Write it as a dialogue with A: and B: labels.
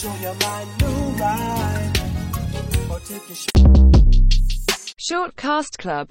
A: show
B: Short Cast Club.